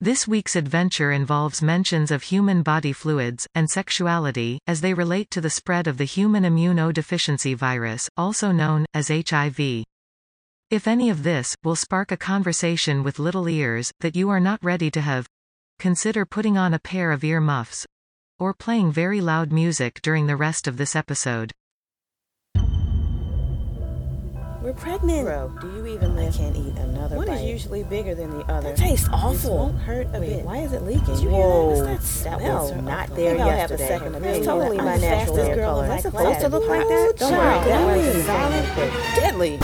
This week's adventure involves mentions of human body fluids and sexuality as they relate to the spread of the human immunodeficiency virus, also known as HIV. If any of this will spark a conversation with little ears that you are not ready to have, consider putting on a pair of ear muffs or playing very loud music during the rest of this episode. We're pregnant. Bro, do you even live? I can't eat another One bite. is usually bigger than the other. That tastes This awful. won't hurt a Wait, bit. why is it leaking? Did you Whoa, hear that? What's that was smell? not I there think I'll have a second Really? opinion. Totally I'm my natural fastest hair girl color. in That's my supposed to look like that? Don't worry, child, that that was was solid deadly.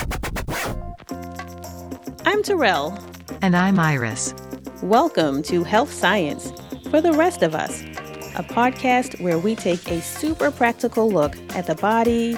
I'm Terrell. And I'm Iris. Welcome to Health Science for the Rest of Us, a podcast where we take a super practical look at the body,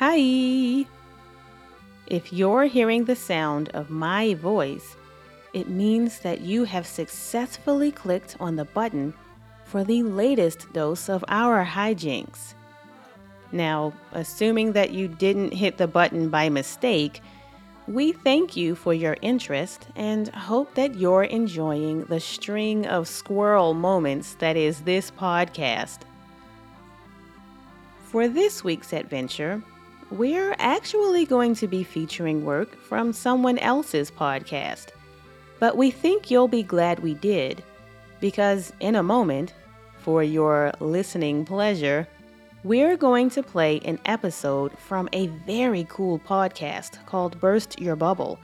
Hi. If you're hearing the sound of my voice, it means that you have successfully clicked on the button for the latest dose of our hijinks. Now, assuming that you didn't hit the button by mistake, we thank you for your interest and hope that you're enjoying the string of squirrel moments that is this podcast. For this week's adventure, we're actually going to be featuring work from someone else's podcast. But we think you'll be glad we did, because in a moment, for your listening pleasure, we're going to play an episode from a very cool podcast called Burst Your Bubble,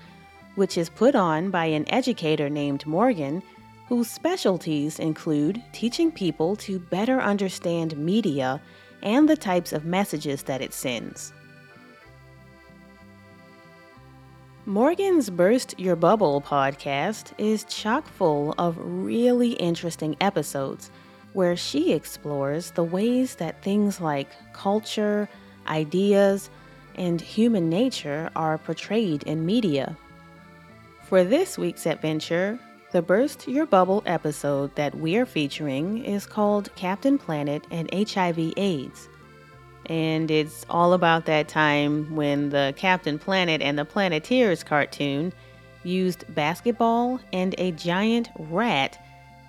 which is put on by an educator named Morgan, whose specialties include teaching people to better understand media and the types of messages that it sends. Morgan's Burst Your Bubble podcast is chock full of really interesting episodes where she explores the ways that things like culture, ideas, and human nature are portrayed in media. For this week's adventure, the Burst Your Bubble episode that we're featuring is called Captain Planet and HIV/AIDS. And it's all about that time when the Captain Planet and the Planeteers cartoon used basketball and a giant rat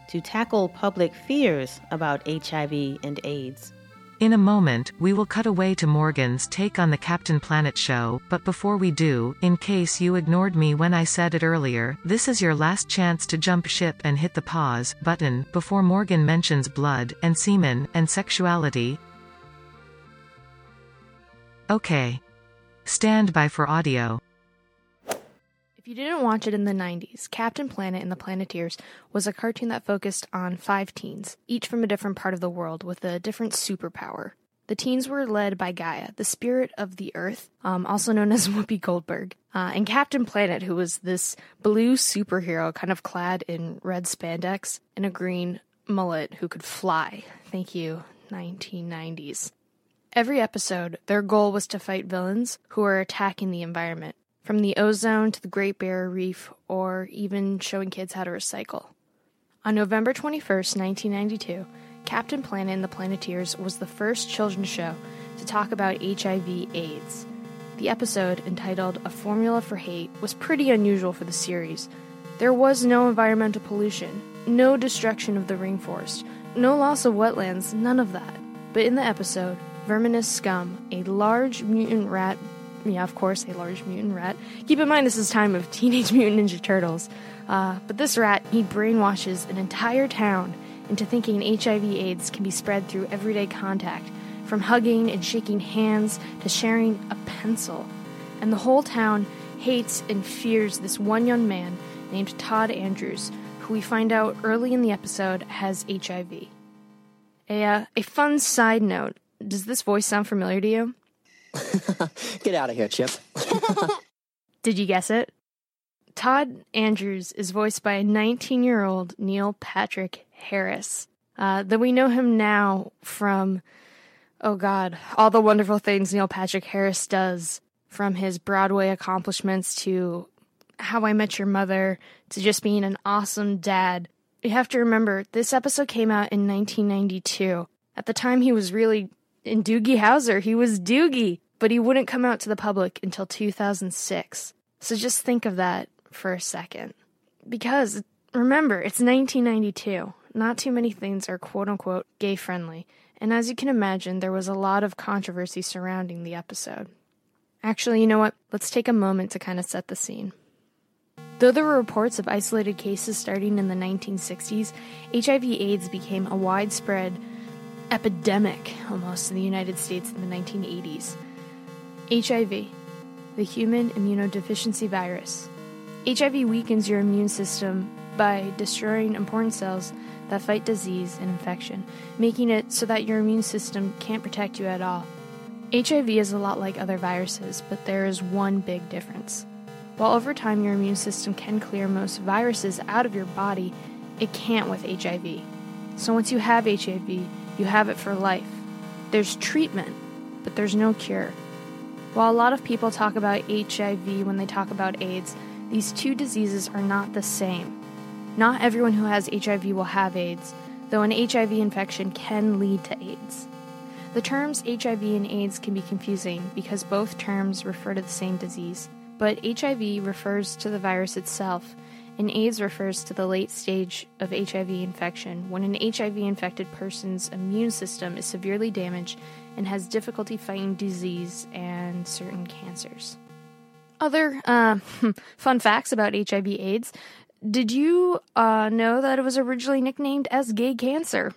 to tackle public fears about HIV and AIDS. In a moment, we will cut away to Morgan's take on the Captain Planet show, but before we do, in case you ignored me when I said it earlier, this is your last chance to jump ship and hit the pause button before Morgan mentions blood and semen and sexuality. Okay. Stand by for audio. If you didn't watch it in the 90s, Captain Planet and the Planeteers was a cartoon that focused on five teens, each from a different part of the world with a different superpower. The teens were led by Gaia, the spirit of the earth, um, also known as Whoopi Goldberg, uh, and Captain Planet, who was this blue superhero kind of clad in red spandex and a green mullet who could fly. Thank you, 1990s. Every episode, their goal was to fight villains who were attacking the environment, from the ozone to the Great Barrier Reef, or even showing kids how to recycle. On November 21st, 1992, Captain Planet and the Planeteers was the first children's show to talk about HIV/AIDS. The episode, entitled A Formula for Hate, was pretty unusual for the series. There was no environmental pollution, no destruction of the rainforest, no loss of wetlands, none of that. But in the episode, Verminous Skumm, a large mutant rat yeah, of course, a large mutant rat. Keep in mind this is time of Teenage Mutant Ninja Turtles. Uh, but this rat, he brainwashes an entire town into thinking HIV/AIDS can be spread through everyday contact, from hugging and shaking hands to sharing a pencil. And the whole town hates and fears this one young man named Todd Andrews, who we find out early in the episode has HIV. A, uh, a fun side note does this voice sound familiar to you? Get out of here, Chip. Did you guess it? Todd Andrews is voiced by 19 year old Neil Patrick Harris. Uh, though we know him now from, oh God, all the wonderful things Neil Patrick Harris does, from his Broadway accomplishments to How I Met Your Mother to just being an awesome dad. You have to remember, this episode came out in 1992. At the time, he was really in Doogie Howser. He was Doogie, but he wouldn't come out to the public until 2006. So just think of that for a second. Because remember, it's 1992. Not too many things are quote unquote gay friendly. And as you can imagine, there was a lot of controversy surrounding the episode. Actually, you know what? Let's take a moment to kind of set the scene. Though there were reports of isolated cases starting in the 1960s, HIV AIDS became a widespread epidemic almost in the United States in the 1980s. HIV, the human immunodeficiency virus. HIV weakens your immune system by destroying important cells that fight disease and infection, making it so that your immune system can't protect you at all. HIV is a lot like other viruses, but there is one big difference. While over time your immune system can clear most viruses out of your body, it can't with HIV. So once you have HIV, you have it for life. There's treatment, but there's no cure. While a lot of people talk about HIV when they talk about AIDS, these two diseases are not the same. Not everyone who has HIV will have AIDS, though an HIV infection can lead to AIDS. The terms HIV and AIDS can be confusing because both terms refer to the same disease, but HIV refers to the virus itself, and AIDS refers to the late stage of HIV infection when an HIV infected person's immune system is severely damaged and has difficulty fighting disease and certain cancers. Other uh, fun facts about HIV AIDS. Did you uh, know that it was originally nicknamed as gay cancer?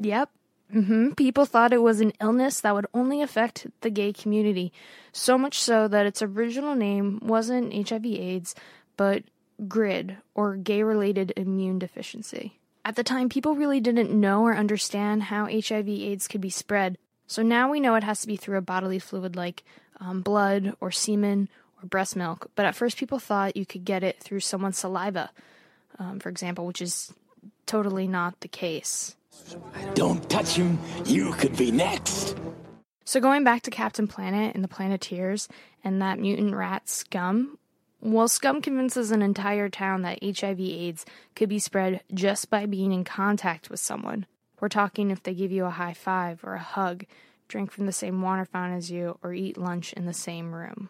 Yep. Mm-hmm. People thought it was an illness that would only affect the gay community, so much so that its original name wasn't HIV AIDS, but GRID, or gay related immune deficiency. At the time, people really didn't know or understand how HIV AIDS could be spread, so now we know it has to be through a bodily fluid like um, blood or semen or breast milk, but at first people thought you could get it through someone's saliva, um, for example, which is totally not the case. Don't touch him, you could be next. So, going back to Captain Planet and the Planeteers and that mutant rat Skumm, well, Skumm convinces an entire town that HIV AIDS could be spread just by being in contact with someone. We're talking if they give you a high five or a hug, drink from the same water fountain as you, or eat lunch in the same room.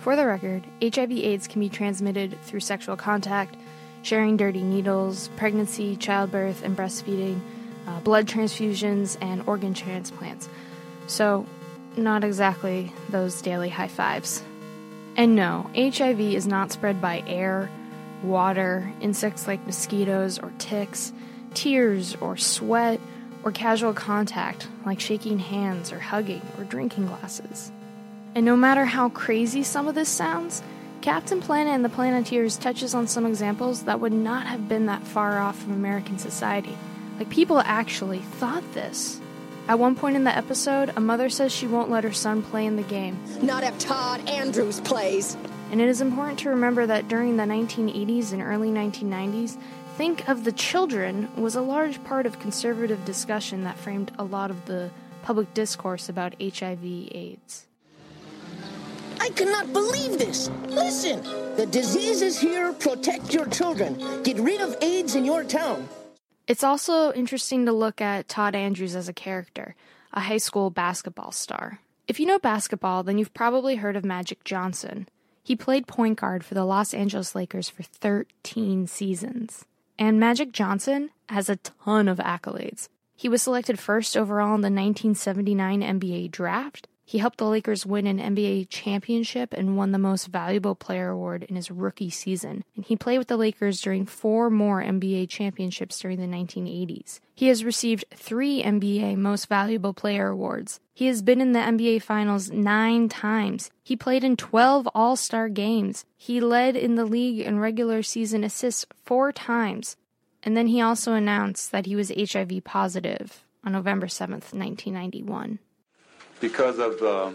For the record, HIV AIDS can be transmitted through sexual contact, sharing dirty needles, pregnancy, childbirth, and breastfeeding, uh, blood transfusions, and organ transplants. So, not exactly those daily high fives. And no, HIV is not spread by air, water, insects like mosquitoes or ticks, tears or sweat, or casual contact like shaking hands or hugging or drinking glasses. And no matter how crazy some of this sounds, Captain Planet and the Planeteers touches on some examples that would not have been that far off from American society. Like people actually thought this. At one point in the episode, a mother says she won't let her son play in the game. Not if Todd Andrews plays. And it is important to remember that during the 1980s and early 1990s, Think of the Children was a large part of conservative discussion that framed a lot of the public discourse about HIV AIDS. I cannot believe this. Listen, the disease is here. Protect your children. Get rid of AIDS in your town. It's also interesting to look at Todd Andrews as a character, a high school basketball star. If you know basketball, then you've probably heard of Magic Johnson. He played point guard for the Los Angeles Lakers for 13 seasons. And Magic Johnson has a ton of accolades. He was selected first overall in the 1979 NBA draft. He helped the Lakers win an NBA championship and won the Most Valuable Player award in his rookie season. And he played with the Lakers during four more NBA championships during the 1980s. He has received three NBA Most Valuable Player awards. He has been in the NBA Finals nine times. He played in 12 All Star games. He led in the league in regular season assists four times. And then he also announced that he was HIV positive on November 7th, 1991 because of the,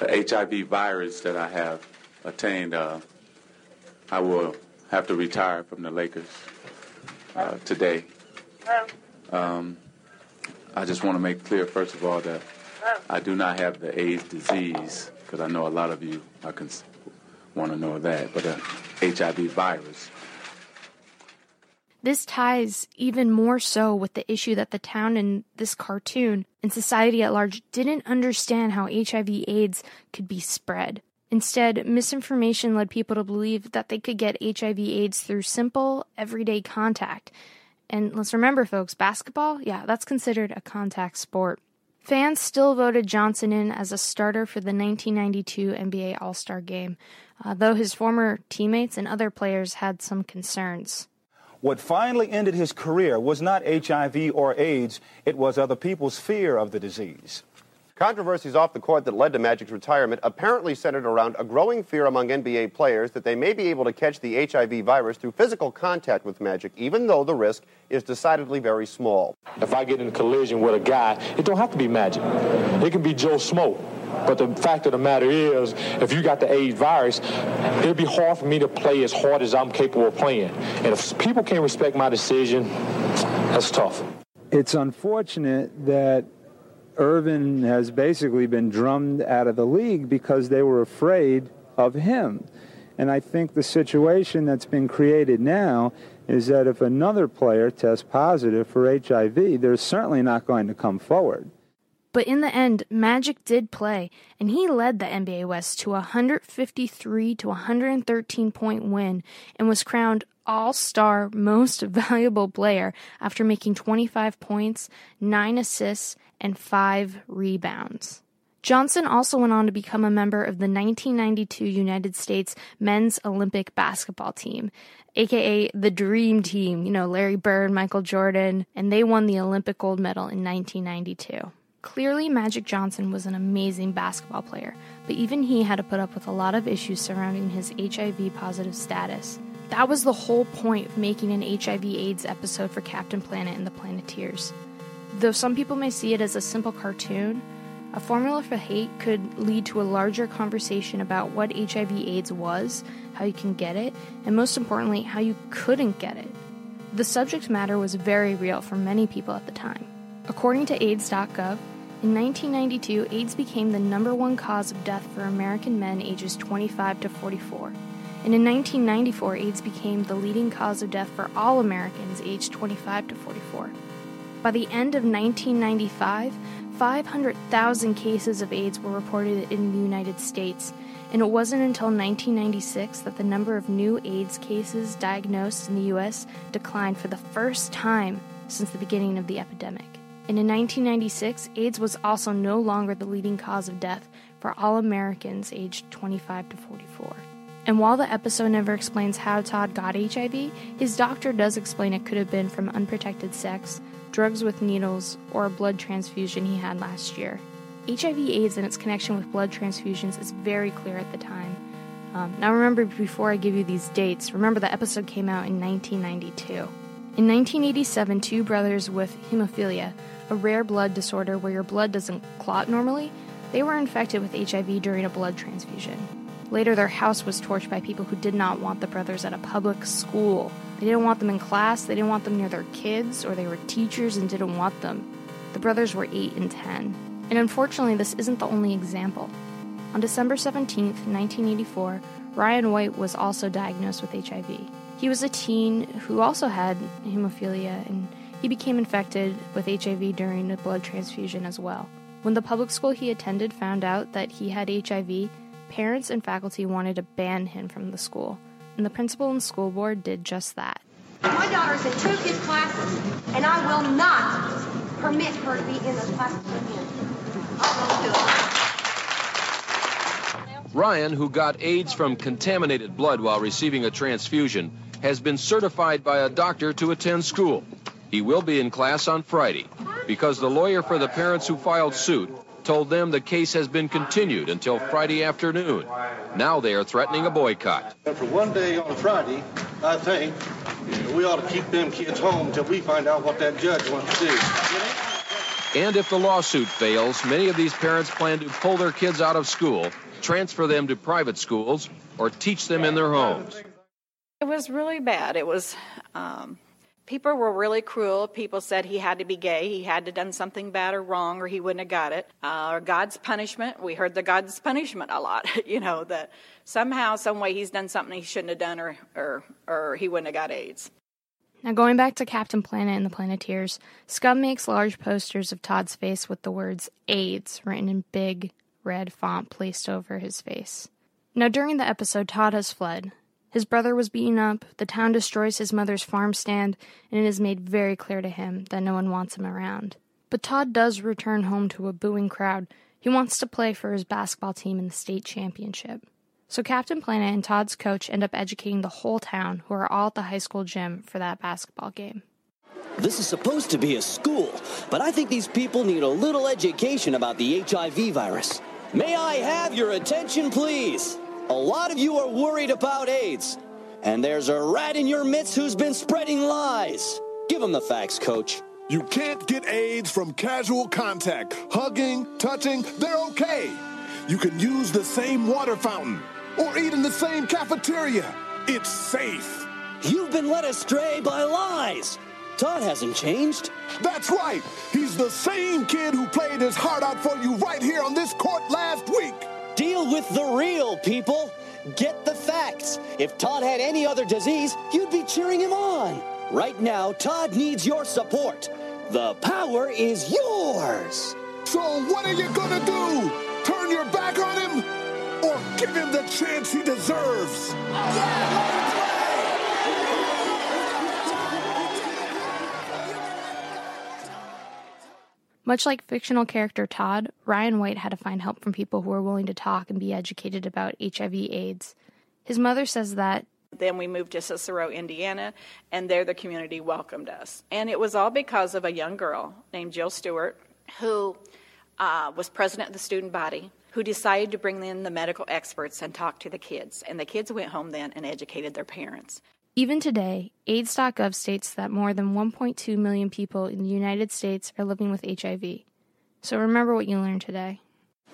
the HIV virus that I have attained, uh, I will have to retire from the Lakers uh, today. Um, I just want to make clear, first of all, that I do not have the AIDS disease, because I know a lot of you are cons- want to know that, but the HIV virus. This ties even more so with the issue that the town in this cartoon and society at large didn't understand how HIV AIDS could be spread. Instead, misinformation led people to believe that they could get HIV AIDS through simple, everyday contact. And let's remember, folks, basketball, yeah, that's considered a contact sport. Fans still voted Johnson in as a starter for the 1992 NBA All Star game, uh, though his former teammates and other players had some concerns. What finally ended his career was not HIV or AIDS, it was other people's fear of the disease. Controversies off the court that led to Magic's retirement apparently centered around a growing fear among NBA players that they may be able to catch the HIV virus through physical contact with Magic, even though the risk is decidedly very small. If I get in a collision with a guy, it don't have to be Magic. It can be Joe Smoke. But the fact of the matter is, if you got the AIDS virus, it'd be hard for me to play as hard as I'm capable of playing. And if people can't respect my decision, that's tough. It's unfortunate that Earvin has basically been drummed out of the league because they were afraid of him. And I think the situation that's been created now is that if another player tests positive for HIV, they're certainly not going to come forward. But in the end, Magic did play, and he led the NBA West to a 153 to 113 point win and was crowned All Star Most Valuable Player after making 25 points, 9 assists, and 5 rebounds. Johnson also went on to become a member of the 1992 United States men's Olympic basketball team, aka the Dream Team, you know, Larry Bird, Michael Jordan, and they won the Olympic gold medal in 1992. Clearly, Magic Johnson was an amazing basketball player, but even he had to put up with a lot of issues surrounding his HIV positive status. That was the whole point of making an HIV AIDS episode for Captain Planet and the Planeteers. Though some people may see it as a simple cartoon, a formula for hate could lead to a larger conversation about what HIV AIDS was, how you can get it, and most importantly, how you couldn't get it. The subject matter was very real for many people at the time. According to AIDS.gov, in 1992, AIDS became the number one cause of death for American men ages 25 to 44. And in 1994, AIDS became the leading cause of death for all Americans aged 25 to 44. By the end of 1995, 500,000 cases of AIDS were reported in the United States, and it wasn't until 1996 that the number of new AIDS cases diagnosed in the U.S. declined for the first time since the beginning of the epidemic. And in 1996, AIDS was also no longer the leading cause of death for all Americans aged 25 to 44. And while the episode never explains how Todd got HIV, his doctor does explain it could have been from unprotected sex, drugs with needles, or a blood transfusion he had last year. HIV AIDS and its connection with blood transfusions is very clear at the time. Um, now, remember, before I give you these dates, remember the episode came out in 1992. In 1987, two brothers with hemophilia, a rare blood disorder where your blood doesn't clot normally, they were infected with HIV during a blood transfusion. Later, their house was torched by people who did not want the brothers at a public school. They didn't want them in class, they didn't want them near their kids, or they were teachers and didn't want them. The brothers were 8 and 10. And unfortunately, this isn't the only example. On December 17, 1984, Ryan White was also diagnosed with HIV. He was a teen who also had hemophilia, and he became infected with HIV during a blood transfusion as well. When the public school he attended found out that he had HIV, parents and faculty wanted to ban him from the school, and the principal and school board did just that. My daughter's in two of his classes, and I will not permit her to be in those classes with him. I won't do it. Ryan, who got AIDS from contaminated blood while receiving a transfusion, has been certified by a doctor to attend school. He will be in class on Friday because the lawyer for the parents who filed suit told them the case has been continued until Friday afternoon. Now they are threatening a boycott. For one day on Friday, I think we ought to keep them kids home until we find out what that judge wants to do. And if the lawsuit fails, many of these parents plan to pull their kids out of school, transfer them to private schools, or teach them in their homes. It was really bad. It was, um, people were really cruel. People said he had to be gay, he had to done something bad or wrong, or he wouldn't have got it. Uh, or God's punishment. We heard the God's punishment a lot. you know that somehow, some way, he's done something he shouldn't have done, or or or he wouldn't have got AIDS. Now, going back to Captain Planet and the Planeteers, Skumm makes large posters of Todd's face with the words AIDS written in big red font placed over his face. Now, during the episode, Todd has fled. His brother was beaten up, the town destroys his mother's farm stand, and it is made very clear to him that no one wants him around. But Todd does return home to a booing crowd. He wants to play for his basketball team in the state championship. So Captain Planet and Todd's coach end up educating the whole town, who are all at the high school gym for that basketball game. This is supposed to be a school, but I think these people need a little education about the HIV virus. May I have your attention, please? A lot of you are worried about AIDS, and there's a rat in your midst who's been spreading lies. Give him the facts, coach. You can't get AIDS from casual contact. Hugging, touching, they're okay. You can use the same water fountain or eat in the same cafeteria. It's safe. You've been led astray by lies. Todd hasn't changed. That's right. He's the same kid who played his heart out for you right here on this court last week. Deal with the real people. Get the facts. If Todd had any other disease, you'd be cheering him on. Right now, Todd needs your support. The power is yours. So, what are you gonna do? Turn your back on him? Or give him the chance he deserves? Much like fictional character Todd, Ryan White had to find help from people who were willing to talk and be educated about HIV/AIDS. His mother says that Then we moved to Cicero, Indiana, and there the community welcomed us. And it was all because of a young girl named Jill Stewart who uh, was president of the student body, who decided to bring in the medical experts and talk to the kids. And the kids went home then and educated their parents. Even today, AIDS.gov states that more than 1.2 million people in the United States are living with HIV. So remember what you learned today.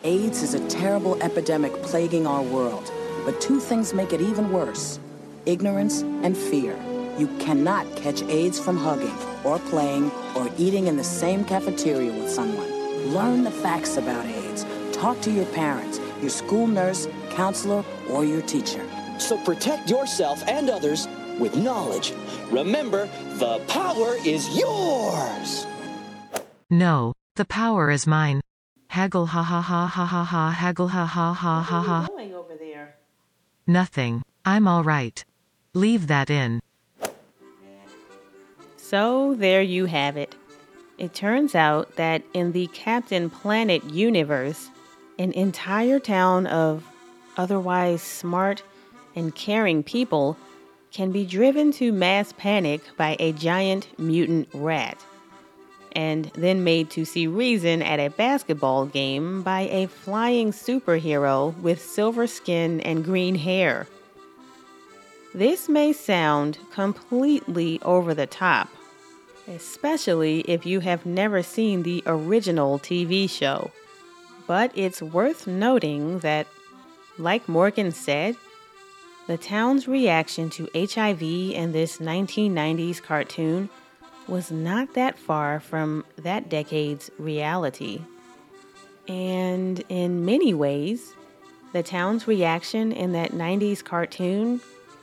AIDS is a terrible epidemic plaguing our world, but two things make it even worse ignorance and fear. You cannot catch AIDS from hugging, or playing, or eating in the same cafeteria with someone. Learn the facts about AIDS. Talk to your parents, your school nurse, counselor, or your teacher. So protect yourself and others with knowledge. Remember, the power is yours. No, the power is mine. Haggle ha ha ha ha ha ha haggle ha ha ha ha ha. What are you doing over there? Nothing. I'm all right. Leave that in. So there you have it. It turns out that in the Captain Planet universe, an entire town of otherwise smart and caring people can be driven to mass panic by a giant mutant rat, and then made to see reason at a basketball game by a flying superhero with silver skin and green hair. This may sound completely over the top, especially if you have never seen the original TV show. But it's worth noting that, like Morgan said, the town's reaction to HIV in this 1990s cartoon was not that far from that decade's reality. And in many ways, the town's reaction in that 90s cartoon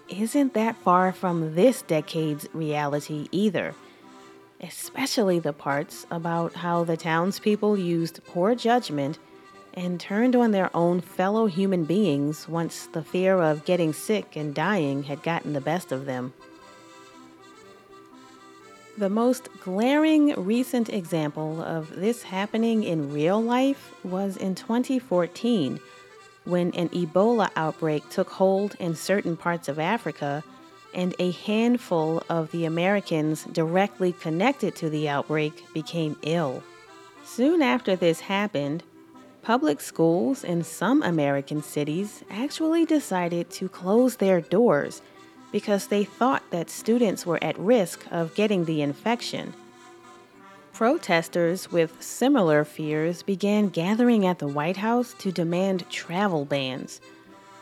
isn't that far from this decade's reality either, especially the parts about how the townspeople used poor judgment and turned on their own fellow human beings once the fear of getting sick and dying had gotten the best of them. The most glaring recent example of this happening in real life was in 2014 when an Ebola outbreak took hold in certain parts of Africa and a handful of the Americans directly connected to the outbreak became ill. Soon after this happened, public schools in some American cities actually decided to close their doors because they thought that students were at risk of getting the infection. Protesters with similar fears began gathering at the White House to demand travel bans,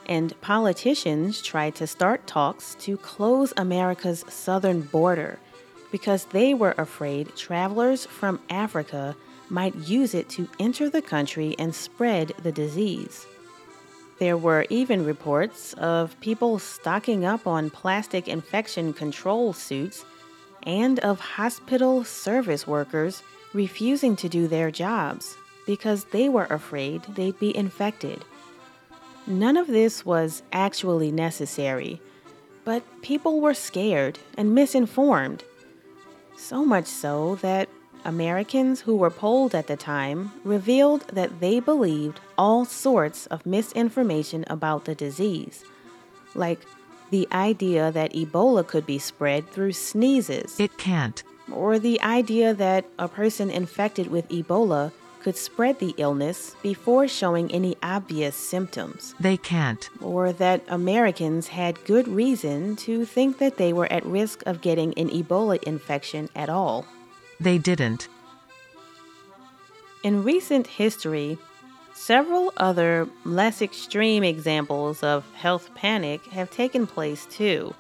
and politicians tried to start talks to close America's southern border because they were afraid travelers from Africa might use it to enter the country and spread the disease. There were even reports of people stocking up on plastic infection control suits and of hospital service workers refusing to do their jobs because they were afraid they'd be infected. None of this was actually necessary, but people were scared and misinformed. So much so that Americans who were polled at the time revealed that they believed all sorts of misinformation about the disease, like the idea that Ebola could be spread through sneezes. It can't. Or the idea that a person infected with Ebola could spread the illness before showing any obvious symptoms. They can't. Or that Americans had good reason to think that they were at risk of getting an Ebola infection at all. They didn't. In recent history, several other less extreme examples of health panic have taken place too.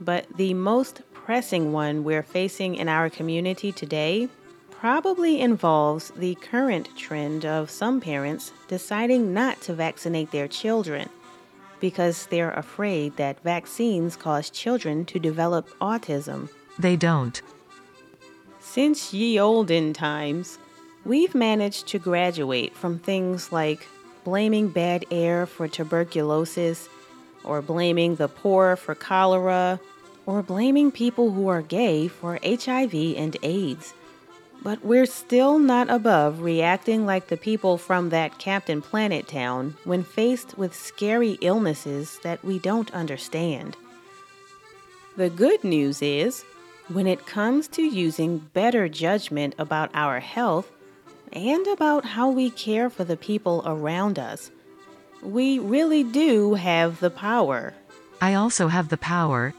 But the most pressing one we're facing in our community today probably involves the current trend of some parents deciding not to vaccinate their children because they're afraid that vaccines cause children to develop autism. They don't. Since ye olden times, we've managed to graduate from things like blaming bad air for tuberculosis, or blaming the poor for cholera, or blaming people who are gay for HIV and AIDS. But we're still not above reacting like the people from that Captain Planet town when faced with scary illnesses that we don't understand. The good news is, when it comes to using better judgment about our health and about how we care for the people around us, we really do have the power. I also have the power.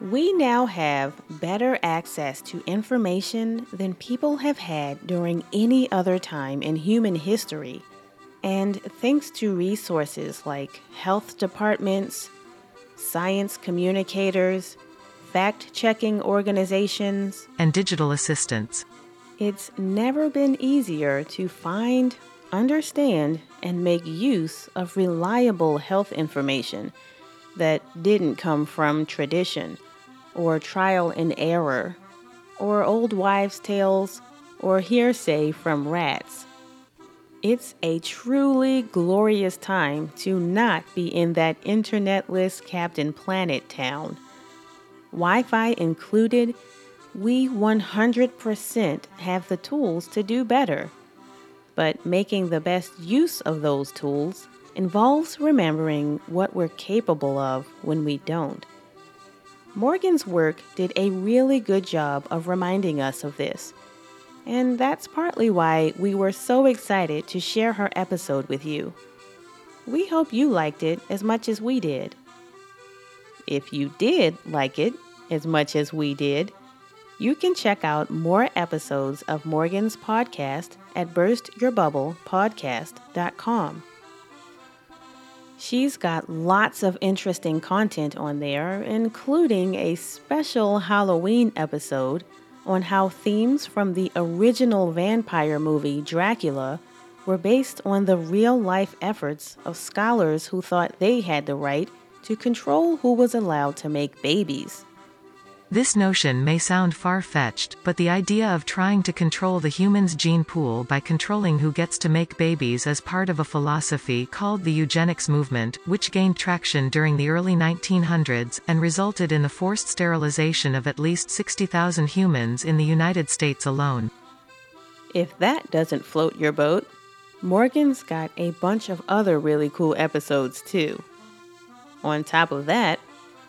We now have better access to information than people have had during any other time in human history. And thanks to resources like health departments, science communicators, fact checking organizations, and digital assistants, it's never been easier to find, understand, and make use of reliable health information that didn't come from tradition or trial and error, or old wives' tales, or hearsay from rats. It's a truly glorious time to not be in that internetless Captain Planet town. Wi Fi included, we 100% have the tools to do better. But making the best use of those tools involves remembering what we're capable of when we don't. Morgan's work did a really good job of reminding us of this. And that's partly why we were so excited to share her episode with you. We hope you liked it as much as we did. If you did like it as much as we did, you can check out more episodes of Morgan's podcast at burstyourbubblepodcast.com. She's got lots of interesting content on there, including a special Halloween episode on how themes from the original vampire movie Dracula were based on the real life efforts of scholars who thought they had the right to control who was allowed to make babies. This notion may sound far-fetched, but the idea of trying to control the human's gene pool by controlling who gets to make babies is part of a philosophy called the eugenics movement, which gained traction during the early 1900s, and resulted in the forced sterilization of at least 60,000 humans in the United States alone. If that doesn't float your boat, Morgan's got a bunch of other really cool episodes too. On top of that,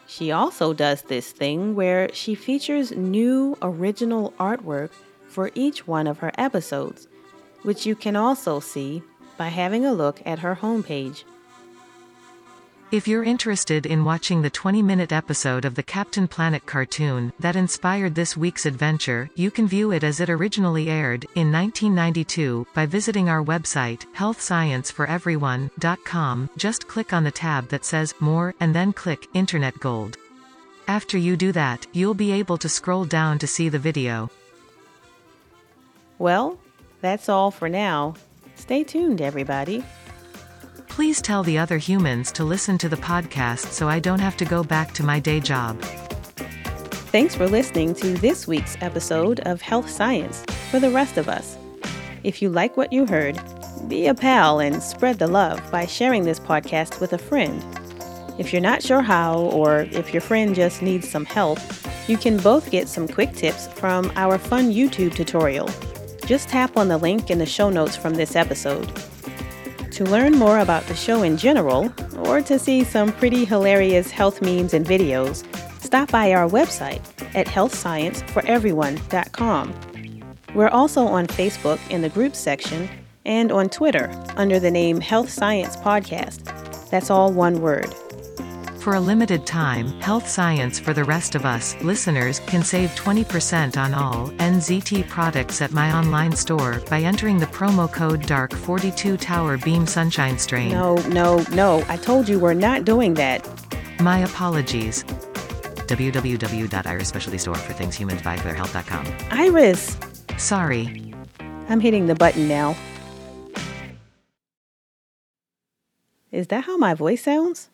she also does this thing where she features new original artwork for each one of her episodes, which you can also see by having a look at her homepage. If you're interested in watching the 20-minute episode of the Captain Planet cartoon that inspired this week's adventure, you can view it as it originally aired, in 1992, by visiting our website, healthscienceforeveryone.com. Just click on the tab that says, More, and then click, Internet Gold. After you do that, you'll be able to scroll down to see the video. Well, that's all for now. Stay tuned, everybody. Please tell the other humans to listen to the podcast so I don't have to go back to my day job. Thanks for listening to this week's episode of Health Science for the rest of us. If you like what you heard, be a pal and spread the love by sharing this podcast with a friend. If you're not sure how, or if your friend just needs some help, you can both get some quick tips from our fun YouTube tutorial. Just tap on the link in the show notes from this episode. To learn more about the show in general, or to see some pretty hilarious health memes and videos, stop by our website at healthscienceforeveryone.com. We're also on Facebook in the group section and on Twitter under the name Health Science Podcast. That's all one word. For a limited time, Health Science for the rest of us listeners can save 20% on all NZT products at my online store by entering the promo code DARK42 Tower Beam Sunshine Strain. No, no, no. I told you we're not doing that. My apologies. www.iris specialty store for things humans buy for their health.com. Iris! Sorry. I'm hitting the button now. Is that how my voice sounds?